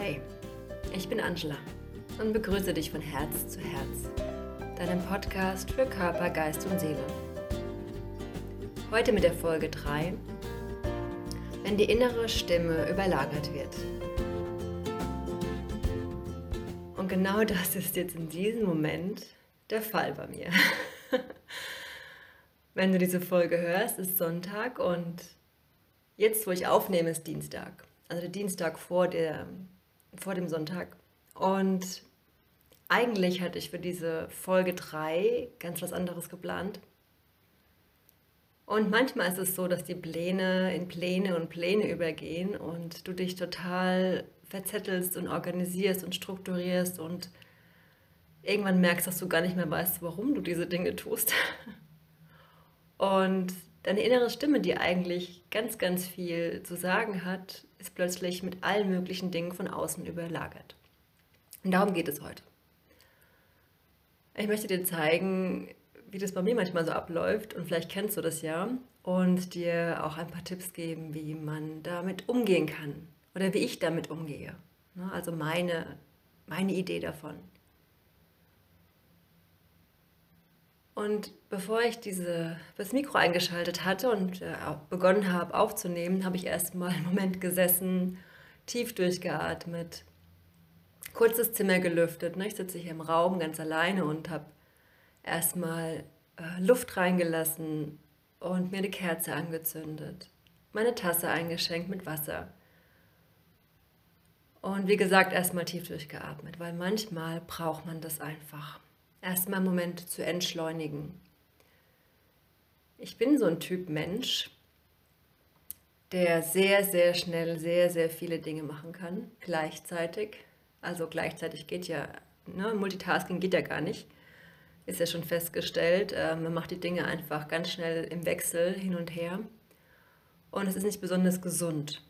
Hi, ich bin Angela und begrüße dich von Herz zu Herz, deinem Podcast für Körper, Geist und Seele. Heute mit der Folge 3, wenn die innere Stimme überlagert wird. Und genau das ist jetzt in diesem Moment der Fall bei mir. wenn du diese Folge hörst, ist Sonntag und jetzt, wo ich aufnehme, ist Dienstag. Also der Dienstag vor der vor dem Sonntag. Und eigentlich hatte ich für diese Folge 3 ganz was anderes geplant. Und manchmal ist es so, dass die Pläne in Pläne und Pläne übergehen und du dich total verzettelst und organisierst und strukturierst und irgendwann merkst, dass du gar nicht mehr weißt, warum du diese Dinge tust. Und deine innere Stimme, die eigentlich ganz, ganz viel zu sagen hat, ist plötzlich mit allen möglichen Dingen von außen überlagert. Und darum geht es heute. Ich möchte dir zeigen, wie das bei mir manchmal so abläuft und vielleicht kennst du das ja und dir auch ein paar Tipps geben, wie man damit umgehen kann oder wie ich damit umgehe. Ne, also meine, meine Idee davon. Und bevor ich diese, das Mikro eingeschaltet hatte und äh, begonnen habe aufzunehmen, habe ich erst mal einen Moment gesessen, tief durchgeatmet, kurz das Zimmer gelüftet. Ne? Ich sitze hier im Raum ganz alleine und habe erst mal äh, Luft reingelassen und mir eine Kerze angezündet, meine Tasse eingeschenkt mit Wasser. Und wie gesagt, erst mal tief durchgeatmet, weil manchmal braucht man das einfach erstmal einen Moment zu entschleunigen. Ich bin so ein Typ Mensch, der sehr, sehr schnell sehr, sehr viele Dinge machen kann, gleichzeitig. Also gleichzeitig geht ja, ne, Multitasking geht ja gar nicht, ist ja schon festgestellt. Äh, man macht die Dinge einfach ganz schnell im Wechsel hin und her. Und es ist nicht besonders gesund.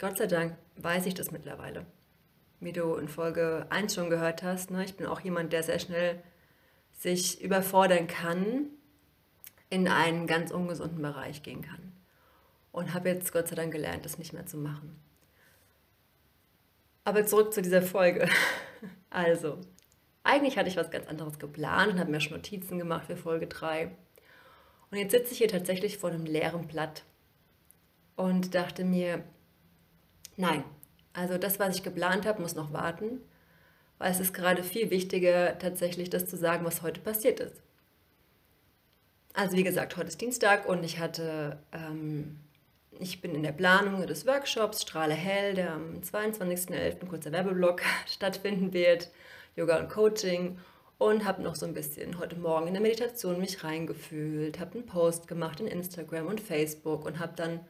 Gott sei Dank weiß ich das mittlerweile. Wie du in Folge 1 schon gehört hast, ne, ich bin auch jemand, der sehr schnell sich überfordern kann, in einen ganz ungesunden Bereich gehen kann. Und habe jetzt Gott sei Dank gelernt, das nicht mehr zu machen. Aber zurück zu dieser Folge. Also, eigentlich hatte ich was ganz anderes geplant und habe mir schon Notizen gemacht für Folge 3. Und jetzt sitze ich hier tatsächlich vor einem leeren Blatt und dachte mir, nein, also das, was ich geplant habe, muss noch warten weil es ist gerade viel wichtiger, tatsächlich das zu sagen, was heute passiert ist. Also wie gesagt, heute ist Dienstag und ich hatte, ähm, ich bin in der Planung des Workshops Strahle Hell, der am 22.11. kurzer Werbeblock stattfinden wird, Yoga und Coaching und habe noch so ein bisschen heute Morgen in der Meditation mich reingefühlt, habe einen Post gemacht in Instagram und Facebook und habe dann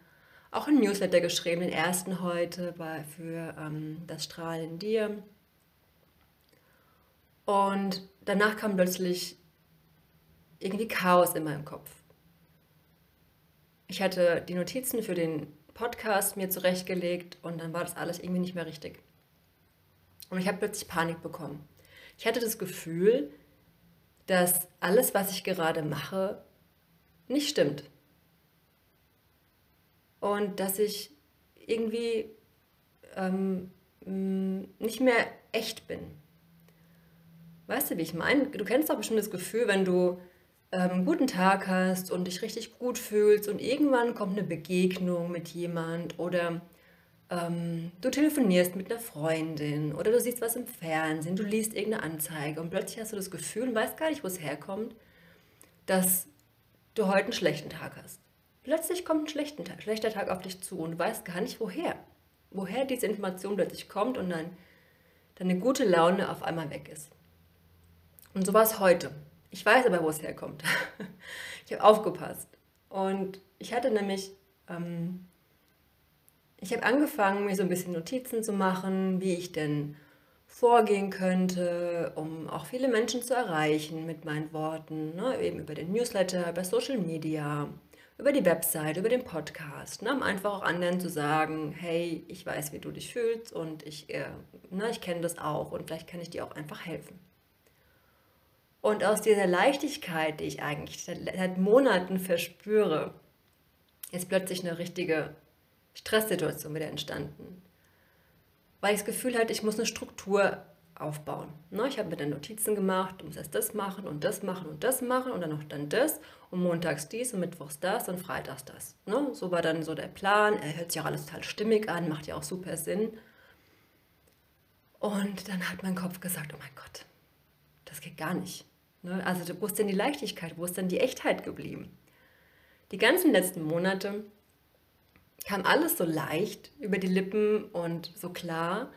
auch einen Newsletter geschrieben, den ersten heute bei, für ähm, das Strahlen in dir und danach kam plötzlich irgendwie Chaos in meinem Kopf. Ich hatte die Notizen für den Podcast mir zurechtgelegt und dann war das alles irgendwie nicht mehr richtig. Und ich habe plötzlich Panik bekommen. Ich hatte das Gefühl, dass alles, was ich gerade mache, nicht stimmt. Und dass ich irgendwie ähm, nicht mehr echt bin. Weißt du, wie ich meine? Du kennst doch bestimmt das Gefühl, wenn du ähm, einen guten Tag hast und dich richtig gut fühlst und irgendwann kommt eine Begegnung mit jemand oder ähm, du telefonierst mit einer Freundin oder du siehst was im Fernsehen, du liest irgendeine Anzeige und plötzlich hast du das Gefühl und weißt gar nicht, wo es herkommt, dass du heute einen schlechten Tag hast. Plötzlich kommt ein schlechter Tag, schlechter Tag auf dich zu und du weißt gar nicht, woher. Woher diese Information plötzlich kommt und dann deine gute Laune auf einmal weg ist. Und so war es heute. Ich weiß aber, wo es herkommt. ich habe aufgepasst. Und ich hatte nämlich, ähm, ich habe angefangen, mir so ein bisschen Notizen zu machen, wie ich denn vorgehen könnte, um auch viele Menschen zu erreichen mit meinen Worten, ne? eben über den Newsletter, über Social Media, über die Website, über den Podcast, ne? um einfach auch anderen zu sagen, hey, ich weiß, wie du dich fühlst und ich, äh, ne, ich kenne das auch und vielleicht kann ich dir auch einfach helfen. Und aus dieser Leichtigkeit, die ich eigentlich seit Monaten verspüre, ist plötzlich eine richtige Stresssituation wieder entstanden. weil ich das Gefühl hatte, ich muss eine Struktur aufbauen. Ne? Ich habe mir dann Notizen gemacht, du musst erst das machen und das machen und das machen und dann noch dann das und montags dies und mittwochs das und freitags das. Ne? So war dann so der Plan. Er hört sich auch alles total stimmig an, macht ja auch super Sinn. Und dann hat mein Kopf gesagt, oh mein Gott, das geht gar nicht. Ne? Also wo ist denn die Leichtigkeit, wo ist denn die Echtheit geblieben? Die ganzen letzten Monate kam alles so leicht über die Lippen und so klar.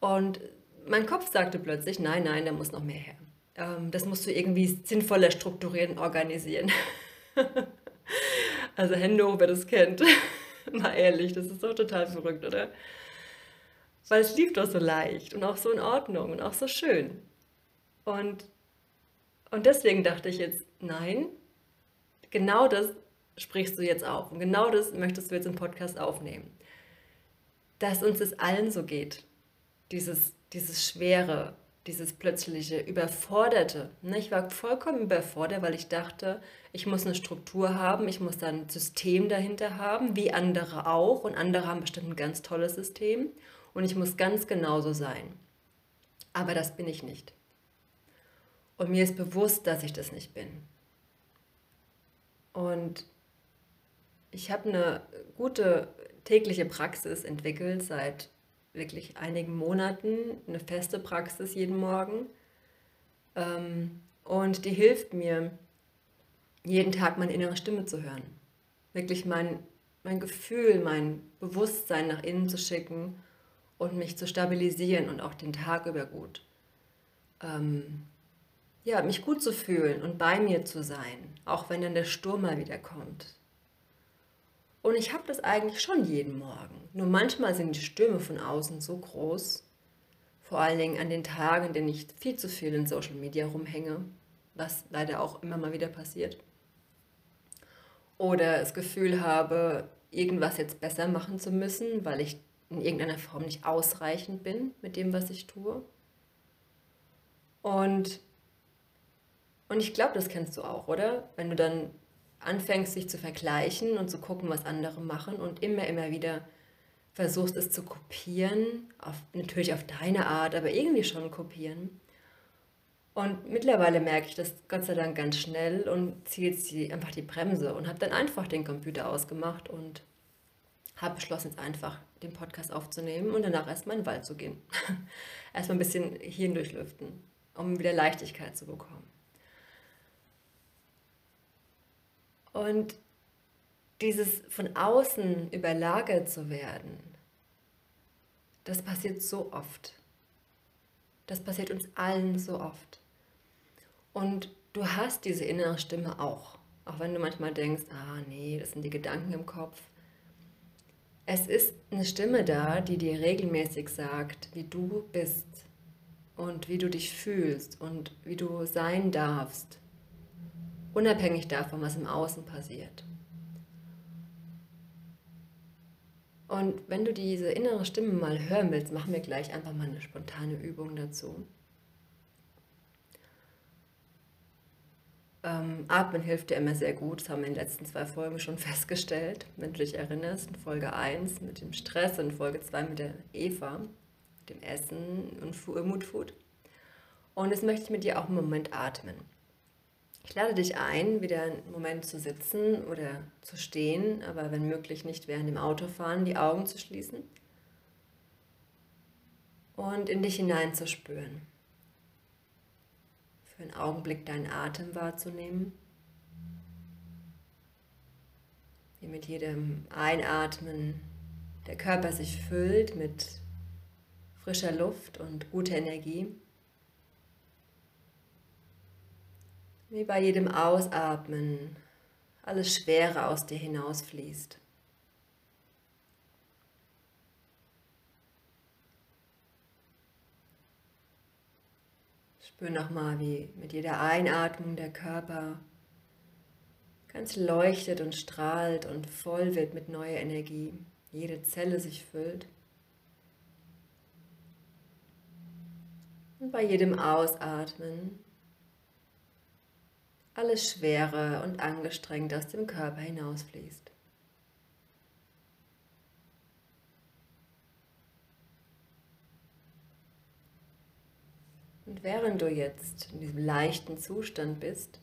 Und mein Kopf sagte plötzlich, nein, nein, da muss noch mehr her. Ähm, das musst du irgendwie sinnvoller strukturieren, organisieren. also Hände hoch, wer das kennt. Mal ehrlich, das ist so total verrückt, oder? Weil es lief doch so leicht und auch so in Ordnung und auch so schön. Und, und deswegen dachte ich jetzt, nein, genau das sprichst du jetzt auf. Und genau das möchtest du jetzt im Podcast aufnehmen. Dass uns es allen so geht. Dieses, dieses Schwere, dieses plötzliche Überforderte. Ne, ich war vollkommen überfordert, weil ich dachte, ich muss eine Struktur haben, ich muss da ein System dahinter haben, wie andere auch. Und andere haben bestimmt ein ganz tolles System. Und ich muss ganz genauso sein. Aber das bin ich nicht. Und mir ist bewusst, dass ich das nicht bin. Und ich habe eine gute tägliche Praxis entwickelt seit wirklich einigen Monaten, eine feste Praxis jeden Morgen. Ähm, und die hilft mir, jeden Tag meine innere Stimme zu hören. Wirklich mein, mein Gefühl, mein Bewusstsein nach innen zu schicken und mich zu stabilisieren und auch den Tag über gut. Ähm, ja, mich gut zu fühlen und bei mir zu sein, auch wenn dann der Sturm mal wieder kommt. Und ich habe das eigentlich schon jeden Morgen. Nur manchmal sind die Stürme von außen so groß, vor allen Dingen an den Tagen, in denen ich viel zu viel in Social Media rumhänge, was leider auch immer mal wieder passiert. Oder das Gefühl habe, irgendwas jetzt besser machen zu müssen, weil ich in irgendeiner Form nicht ausreichend bin mit dem, was ich tue. Und, und ich glaube, das kennst du auch, oder? Wenn du dann anfängst, sich zu vergleichen und zu gucken, was andere machen und immer, immer wieder versuchst, es zu kopieren, auf, natürlich auf deine Art, aber irgendwie schon kopieren. Und mittlerweile merke ich das Gott sei Dank ganz schnell und ziehe jetzt die, einfach die Bremse und habe dann einfach den Computer ausgemacht und habe beschlossen, jetzt einfach den Podcast aufzunehmen und danach erstmal in den Wald zu gehen. erstmal ein bisschen Hirn durchlüften, um wieder Leichtigkeit zu bekommen. Und dieses von außen überlagert zu werden, das passiert so oft. Das passiert uns allen so oft. Und du hast diese innere Stimme auch. Auch wenn du manchmal denkst, ah nee, das sind die Gedanken im Kopf. Es ist eine Stimme da, die dir regelmäßig sagt, wie du bist und wie du dich fühlst und wie du sein darfst unabhängig davon, was im Außen passiert. Und wenn du diese innere Stimme mal hören willst, machen wir gleich einfach mal eine spontane Übung dazu. Ähm, Atmen hilft dir immer sehr gut, das haben wir in den letzten zwei Folgen schon festgestellt. Wenn du dich erinnerst, in Folge 1 mit dem Stress und Folge 2 mit der Eva, dem Essen und Moodfood. Und jetzt möchte ich mit dir auch einen Moment atmen. Ich lade dich ein, wieder einen Moment zu sitzen oder zu stehen, aber wenn möglich nicht während dem Autofahren die Augen zu schließen und in dich hineinzuspüren. Für einen Augenblick deinen Atem wahrzunehmen. Wie mit jedem Einatmen der Körper sich füllt mit frischer Luft und guter Energie. Wie bei jedem Ausatmen alles Schwere aus dir hinausfließt. Spür nochmal, wie mit jeder Einatmung der Körper ganz leuchtet und strahlt und voll wird mit neuer Energie. Jede Zelle sich füllt. Und bei jedem Ausatmen alles Schwere und angestrengt aus dem Körper Und während du jetzt in diesem leichten Zustand bist,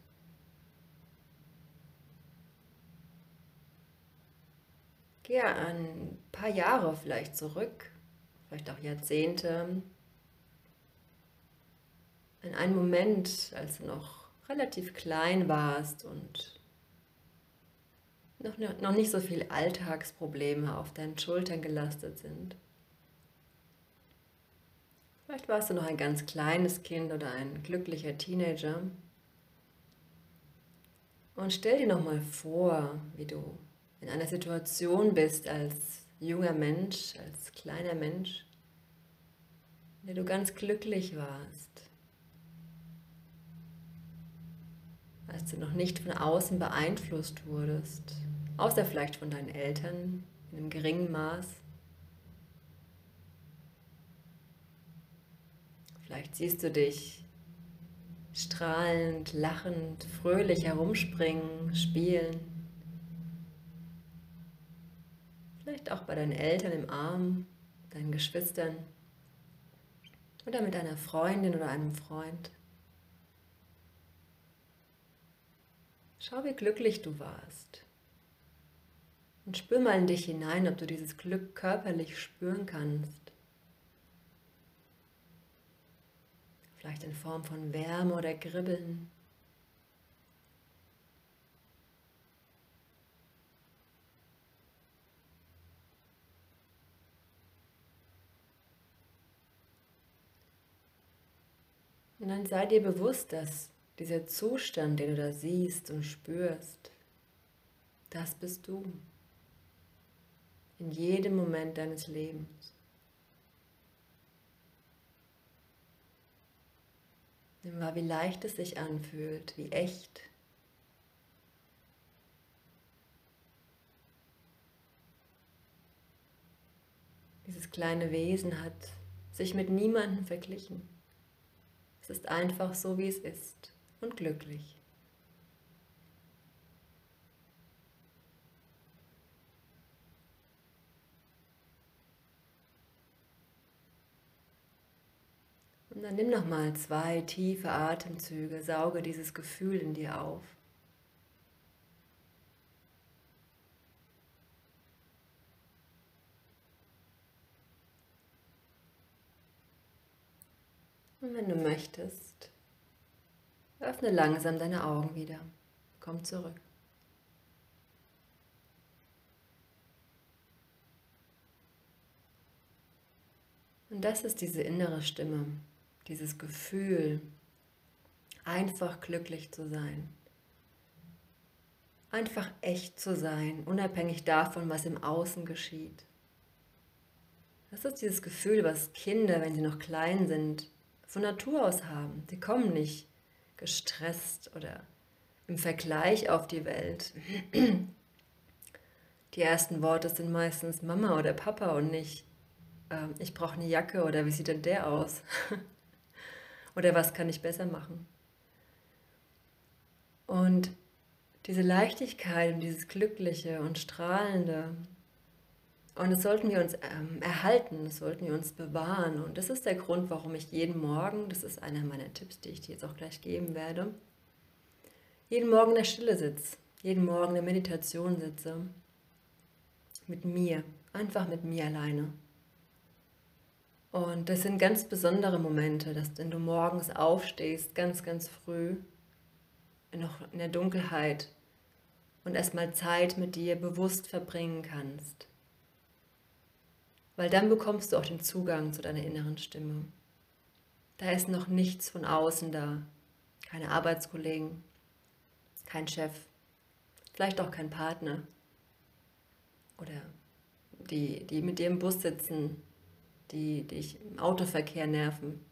gehe ein paar Jahre vielleicht zurück, vielleicht auch Jahrzehnte, in einen Moment, als du noch relativ klein warst und noch, noch nicht so viele Alltagsprobleme auf deinen Schultern gelastet sind. Vielleicht warst du noch ein ganz kleines Kind oder ein glücklicher Teenager. Und stell dir noch mal vor, wie du in einer Situation bist als junger Mensch, als kleiner Mensch, in der du ganz glücklich warst, als du noch nicht von außen beeinflusst wurdest, außer vielleicht von deinen Eltern in einem geringen Maß. Vielleicht siehst du dich strahlend, lachend, fröhlich herumspringen, spielen. Vielleicht auch bei deinen Eltern im Arm, deinen Geschwistern oder mit einer Freundin oder einem Freund. Schau, wie glücklich du warst. Und spür mal in dich hinein, ob du dieses Glück körperlich spüren kannst. Vielleicht in Form von Wärme oder Kribbeln. Und dann sei dir bewusst, dass dieser Zustand, den du da siehst und spürst, das bist du. In jedem Moment deines Lebens. Nimm wahr, wie leicht es sich anfühlt, wie echt. Dieses kleine Wesen hat sich mit niemandem verglichen. Es ist einfach so, wie es ist und glücklich. Und dann nimm noch mal zwei tiefe Atemzüge, sauge dieses Gefühl in dir auf. Und wenn du möchtest, öffne langsam deine Augen wieder. Komm zurück. Und das ist diese innere Stimme, dieses Gefühl, einfach glücklich zu sein. Einfach echt zu sein, unabhängig davon, was im Außen geschieht. Das ist dieses Gefühl, was Kinder, wenn sie noch klein sind, von Natur aus haben. Sie kommen nicht gestresst oder im Vergleich auf die Welt. Die ersten Worte sind meistens Mama oder Papa und nicht äh, ich brauche eine Jacke oder wie sieht denn der aus? oder was kann ich besser machen? Und diese Leichtigkeit und dieses Glückliche und Strahlende und das sollten wir uns ähm, erhalten, das sollten wir uns bewahren. Und das ist der Grund, warum ich jeden Morgen, das ist einer meiner Tipps, die ich dir jetzt auch gleich geben werde, jeden Morgen in der Stille sitze, jeden Morgen in der Meditation sitze. Mit mir, einfach mit mir alleine. Und das sind ganz besondere Momente, dass wenn du morgens aufstehst, ganz, ganz früh, noch in der Dunkelheit und erstmal Zeit mit dir bewusst verbringen kannst weil dann bekommst du auch den Zugang zu deiner inneren Stimme. Da ist noch nichts von außen da. Keine Arbeitskollegen, kein Chef, vielleicht auch kein Partner. Oder die, die mit dir im Bus sitzen, die dich im Autoverkehr nerven,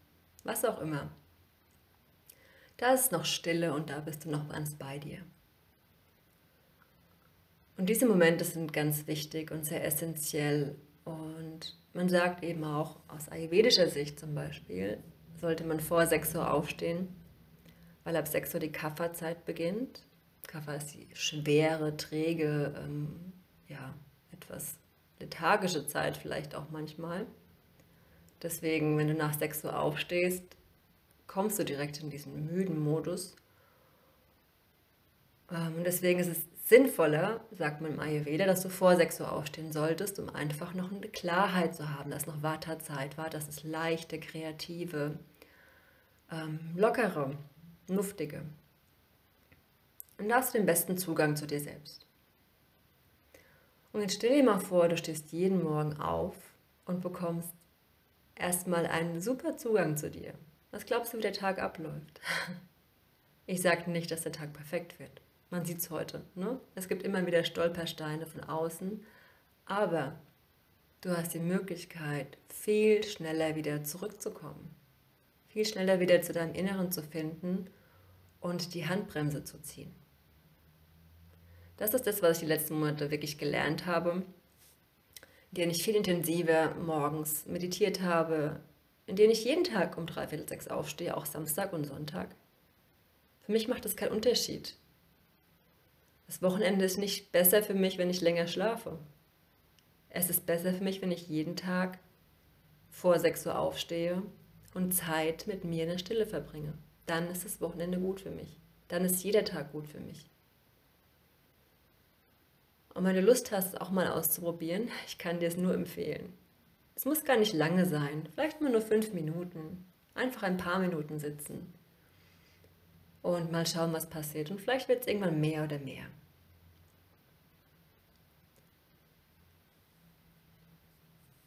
was auch immer. Da ist noch Stille und da bist du noch ganz bei dir. Und diese Momente sind ganz wichtig und sehr essentiell, und man sagt eben auch aus ayurvedischer Sicht zum Beispiel, sollte man vor 6 Uhr aufstehen, weil ab 6 Uhr die Kafferzeit beginnt. Kaffer ist die schwere, träge, ähm, ja, etwas lethargische Zeit vielleicht auch manchmal. Deswegen, wenn du nach 6 Uhr aufstehst, kommst du direkt in diesen müden Modus. Ähm, und deswegen ist es sinnvoller, sagt man im Ayurveda, dass du vor 6 Uhr aufstehen solltest, um einfach noch eine Klarheit zu haben, dass noch Vata-Zeit war, dass es leichte, kreative, ähm, lockere, nuftige. Und da hast du den besten Zugang zu dir selbst. Und jetzt stell dir mal vor, du stehst jeden Morgen auf und bekommst erstmal einen super Zugang zu dir. Was glaubst du, wie der Tag abläuft? Ich sage nicht, dass der Tag perfekt wird. Man sieht es heute. Ne? Es gibt immer wieder Stolpersteine von außen. Aber du hast die Möglichkeit, viel schneller wieder zurückzukommen. Viel schneller wieder zu deinem Inneren zu finden und die Handbremse zu ziehen. Das ist das, was ich die letzten Monate wirklich gelernt habe, in denen ich viel intensiver morgens meditiert habe, in denen ich jeden Tag um dreiviertel sechs aufstehe, auch Samstag und Sonntag. Für mich macht das keinen Unterschied. Das Wochenende ist nicht besser für mich, wenn ich länger schlafe. Es ist besser für mich, wenn ich jeden Tag vor 6 Uhr aufstehe und Zeit mit mir in der Stille verbringe. Dann ist das Wochenende gut für mich. Dann ist jeder Tag gut für mich. Und wenn du Lust hast, es auch mal auszuprobieren, ich kann dir es nur empfehlen. Es muss gar nicht lange sein, vielleicht mal nur fünf Minuten. Einfach ein paar Minuten sitzen und mal schauen, was passiert. Und vielleicht wird es irgendwann mehr oder mehr.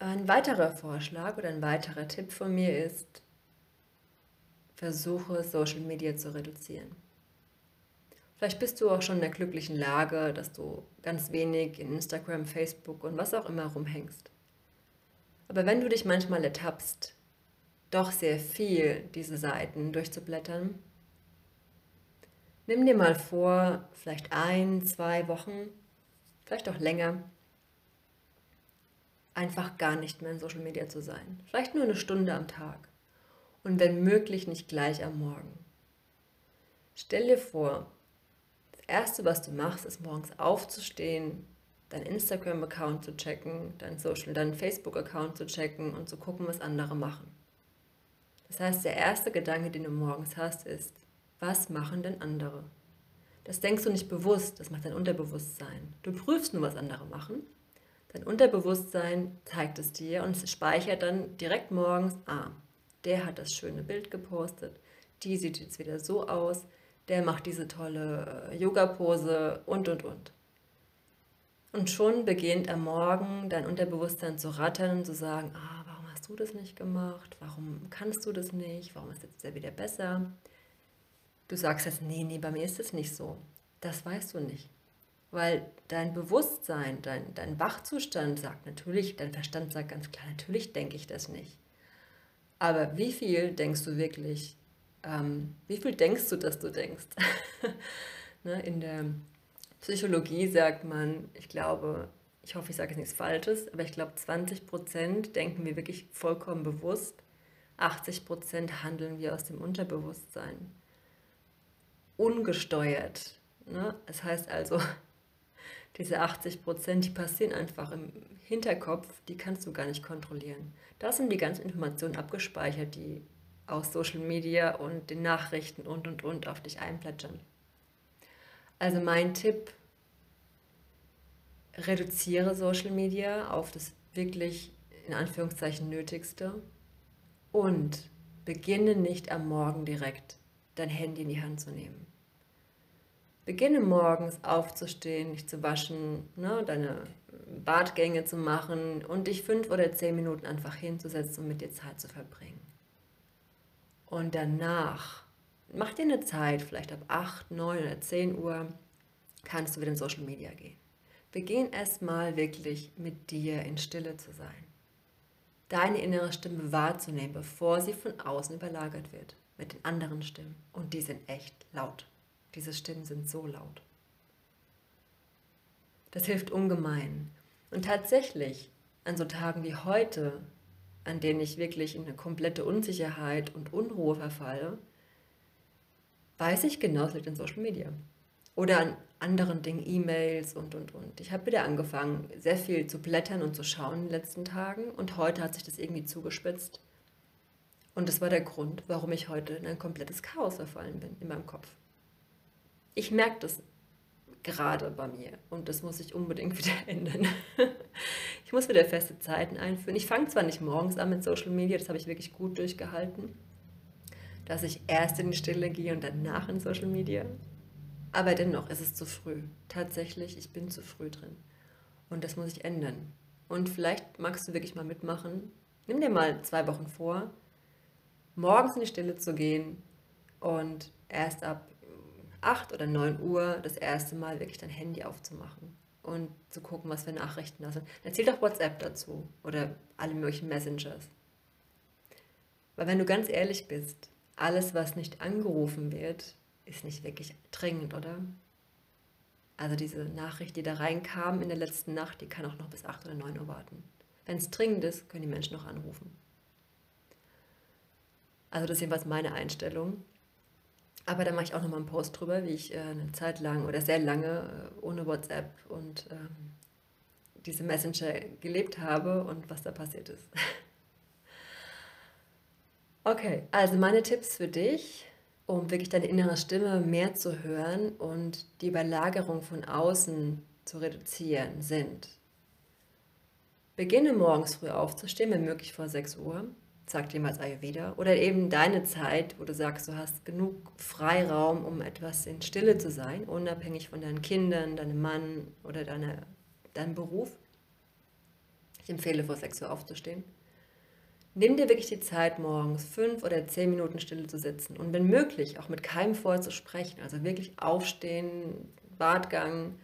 Ein weiterer Vorschlag oder ein weiterer Tipp von mir ist, versuche Social Media zu reduzieren. Vielleicht bist du auch schon in der glücklichen Lage, dass du ganz wenig in Instagram, Facebook und was auch immer rumhängst. Aber wenn du dich manchmal ertappst, doch sehr viel diese Seiten durchzublättern, nimm dir mal vor, vielleicht ein, zwei Wochen, vielleicht auch länger, einfach gar nicht mehr in Social Media zu sein. Vielleicht nur eine Stunde am Tag. Und wenn möglich nicht gleich am Morgen. Stell dir vor, Erste, was du machst, ist morgens aufzustehen, deinen Instagram-Account zu checken, deinen Social, deinen Facebook-Account zu checken und zu gucken, was andere machen. Das heißt, der erste Gedanke, den du morgens hast, ist, was machen denn andere? Das denkst du nicht bewusst, das macht dein Unterbewusstsein. Du prüfst nur, was andere machen. Dein Unterbewusstsein zeigt es dir und speichert dann direkt morgens, ah, der hat das schöne Bild gepostet, die sieht jetzt wieder so aus, der macht diese tolle äh, Yoga-Pose und, und, und. Und schon beginnt am Morgen dein Unterbewusstsein zu rattern und zu sagen, ah, warum hast du das nicht gemacht? Warum kannst du das nicht? Warum ist jetzt der wieder besser? Du sagst jetzt, nee, nee, bei mir ist es nicht so. Das weißt du nicht. Weil dein Bewusstsein, dein, dein Wachzustand sagt natürlich, dein Verstand sagt ganz klar, natürlich denke ich das nicht. Aber wie viel denkst du wirklich, ähm, wie viel denkst du, dass du denkst? ne, in der Psychologie sagt man, ich glaube, ich hoffe, ich sage jetzt nichts Falsches, aber ich glaube, 20 Prozent denken wir wirklich vollkommen bewusst, 80 Prozent handeln wir aus dem Unterbewusstsein. Ungesteuert. Ne? Das heißt also, diese 80 Prozent, die passieren einfach im Hinterkopf, die kannst du gar nicht kontrollieren. Da sind die ganzen Informationen abgespeichert, die aus Social Media und den Nachrichten und und und auf dich einplätschern. Also mein Tipp, reduziere Social Media auf das wirklich in Anführungszeichen Nötigste und beginne nicht am Morgen direkt dein Handy in die Hand zu nehmen. Beginne morgens aufzustehen, dich zu waschen, ne, deine Badgänge zu machen und dich fünf oder zehn Minuten einfach hinzusetzen und mit dir Zeit zu verbringen. Und danach, mach dir eine Zeit, vielleicht ab 8, 9 oder 10 Uhr, kannst du wieder in Social Media gehen. Beginn erstmal wirklich mit dir in Stille zu sein. Deine innere Stimme wahrzunehmen, bevor sie von außen überlagert wird mit den anderen Stimmen. Und die sind echt laut. Diese Stimmen sind so laut. Das hilft ungemein. Und tatsächlich, an so Tagen wie heute, an denen ich wirklich in eine komplette Unsicherheit und Unruhe verfalle, weiß ich genau, es liegt in Social Media. Oder an anderen Dingen, E-Mails und, und, und. Ich habe wieder angefangen, sehr viel zu blättern und zu schauen in den letzten Tagen und heute hat sich das irgendwie zugespitzt. Und das war der Grund, warum ich heute in ein komplettes Chaos verfallen bin in meinem Kopf. Ich merke das gerade bei mir und das muss ich unbedingt wieder ändern. ich muss wieder feste Zeiten einführen. Ich fange zwar nicht morgens an mit Social Media, das habe ich wirklich gut durchgehalten, dass ich erst in die Stille gehe und danach in Social Media. Aber dennoch ist es zu früh. Tatsächlich, ich bin zu früh drin. Und das muss ich ändern. Und vielleicht magst du wirklich mal mitmachen. Nimm dir mal zwei Wochen vor, morgens in die Stille zu gehen und erst ab 8 oder 9 Uhr das erste Mal wirklich dein Handy aufzumachen und zu gucken, was für Nachrichten da sind. Erzähl doch WhatsApp dazu oder alle möglichen Messengers. Weil wenn du ganz ehrlich bist, alles, was nicht angerufen wird, ist nicht wirklich dringend, oder? Also diese Nachricht, die da reinkam in der letzten Nacht, die kann auch noch bis 8 oder 9 Uhr warten. Wenn es dringend ist, können die Menschen noch anrufen. Also das ist jedenfalls meine Einstellung. Aber da mache ich auch nochmal einen Post drüber, wie ich äh, eine Zeit lang oder sehr lange äh, ohne WhatsApp und ähm, diese Messenger gelebt habe und was da passiert ist. okay, also meine Tipps für dich, um wirklich deine innere Stimme mehr zu hören und die Überlagerung von außen zu reduzieren, sind, beginne morgens früh aufzustehen, wenn möglich vor 6 Uhr sagt jemals Ayurveda, oder eben deine Zeit, wo du sagst, du hast genug Freiraum, um etwas in Stille zu sein, unabhängig von deinen Kindern, deinem Mann oder deine, deinem Beruf. Ich empfehle, vor 6 Uhr aufzustehen. Nimm dir wirklich die Zeit, morgens fünf oder zehn Minuten Stille zu sitzen und wenn möglich auch mit keinem vorher zu sprechen. Also wirklich aufstehen, Badgang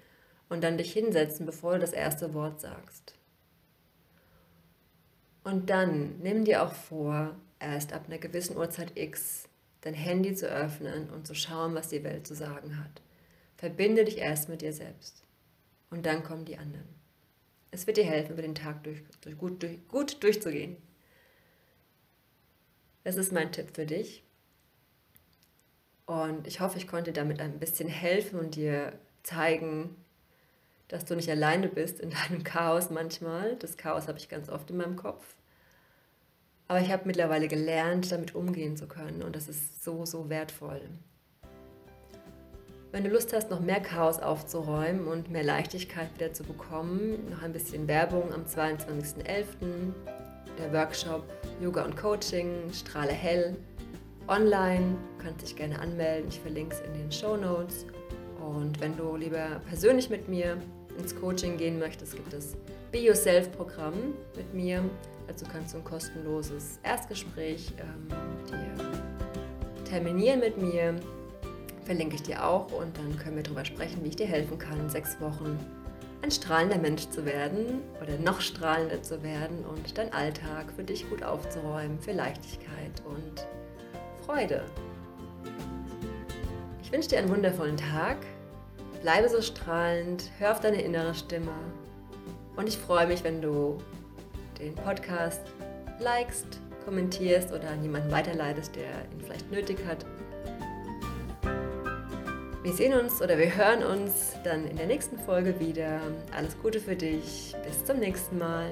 und dann dich hinsetzen, bevor du das erste Wort sagst. Und dann nimm dir auch vor, erst ab einer gewissen Uhrzeit X dein Handy zu öffnen und zu schauen, was die Welt zu sagen hat. Verbinde dich erst mit dir selbst. Und dann kommen die anderen. Es wird dir helfen, über den Tag durch, durch, gut, durch, gut durchzugehen. Das ist mein Tipp für dich. Und ich hoffe, ich konnte damit ein bisschen helfen und dir zeigen, dass du nicht alleine bist in deinem Chaos manchmal. Das Chaos habe ich ganz oft in meinem Kopf. Aber ich habe mittlerweile gelernt, damit umgehen zu können und das ist so, so wertvoll. Wenn du Lust hast, noch mehr Chaos aufzuräumen und mehr Leichtigkeit wieder zu bekommen, noch ein bisschen Werbung am 22.11. Der Workshop Yoga und Coaching, Strahle hell, online, du kannst dich gerne anmelden, ich verlinke es in den Show Notes. Und wenn du lieber persönlich mit mir ins Coaching gehen möchtest, gibt es Be Yourself-Programm mit mir. Dazu kannst du ein kostenloses Erstgespräch ähm, dir terminieren mit mir. Verlinke ich dir auch und dann können wir darüber sprechen, wie ich dir helfen kann, sechs Wochen ein strahlender Mensch zu werden oder noch strahlender zu werden und deinen Alltag für dich gut aufzuräumen, für Leichtigkeit und Freude. Ich wünsche dir einen wundervollen Tag. Bleibe so strahlend, hör auf deine innere Stimme und ich freue mich, wenn du den Podcast likest, kommentierst oder an jemanden weiterleitest, der ihn vielleicht nötig hat. Wir sehen uns oder wir hören uns dann in der nächsten Folge wieder. Alles Gute für dich. Bis zum nächsten Mal.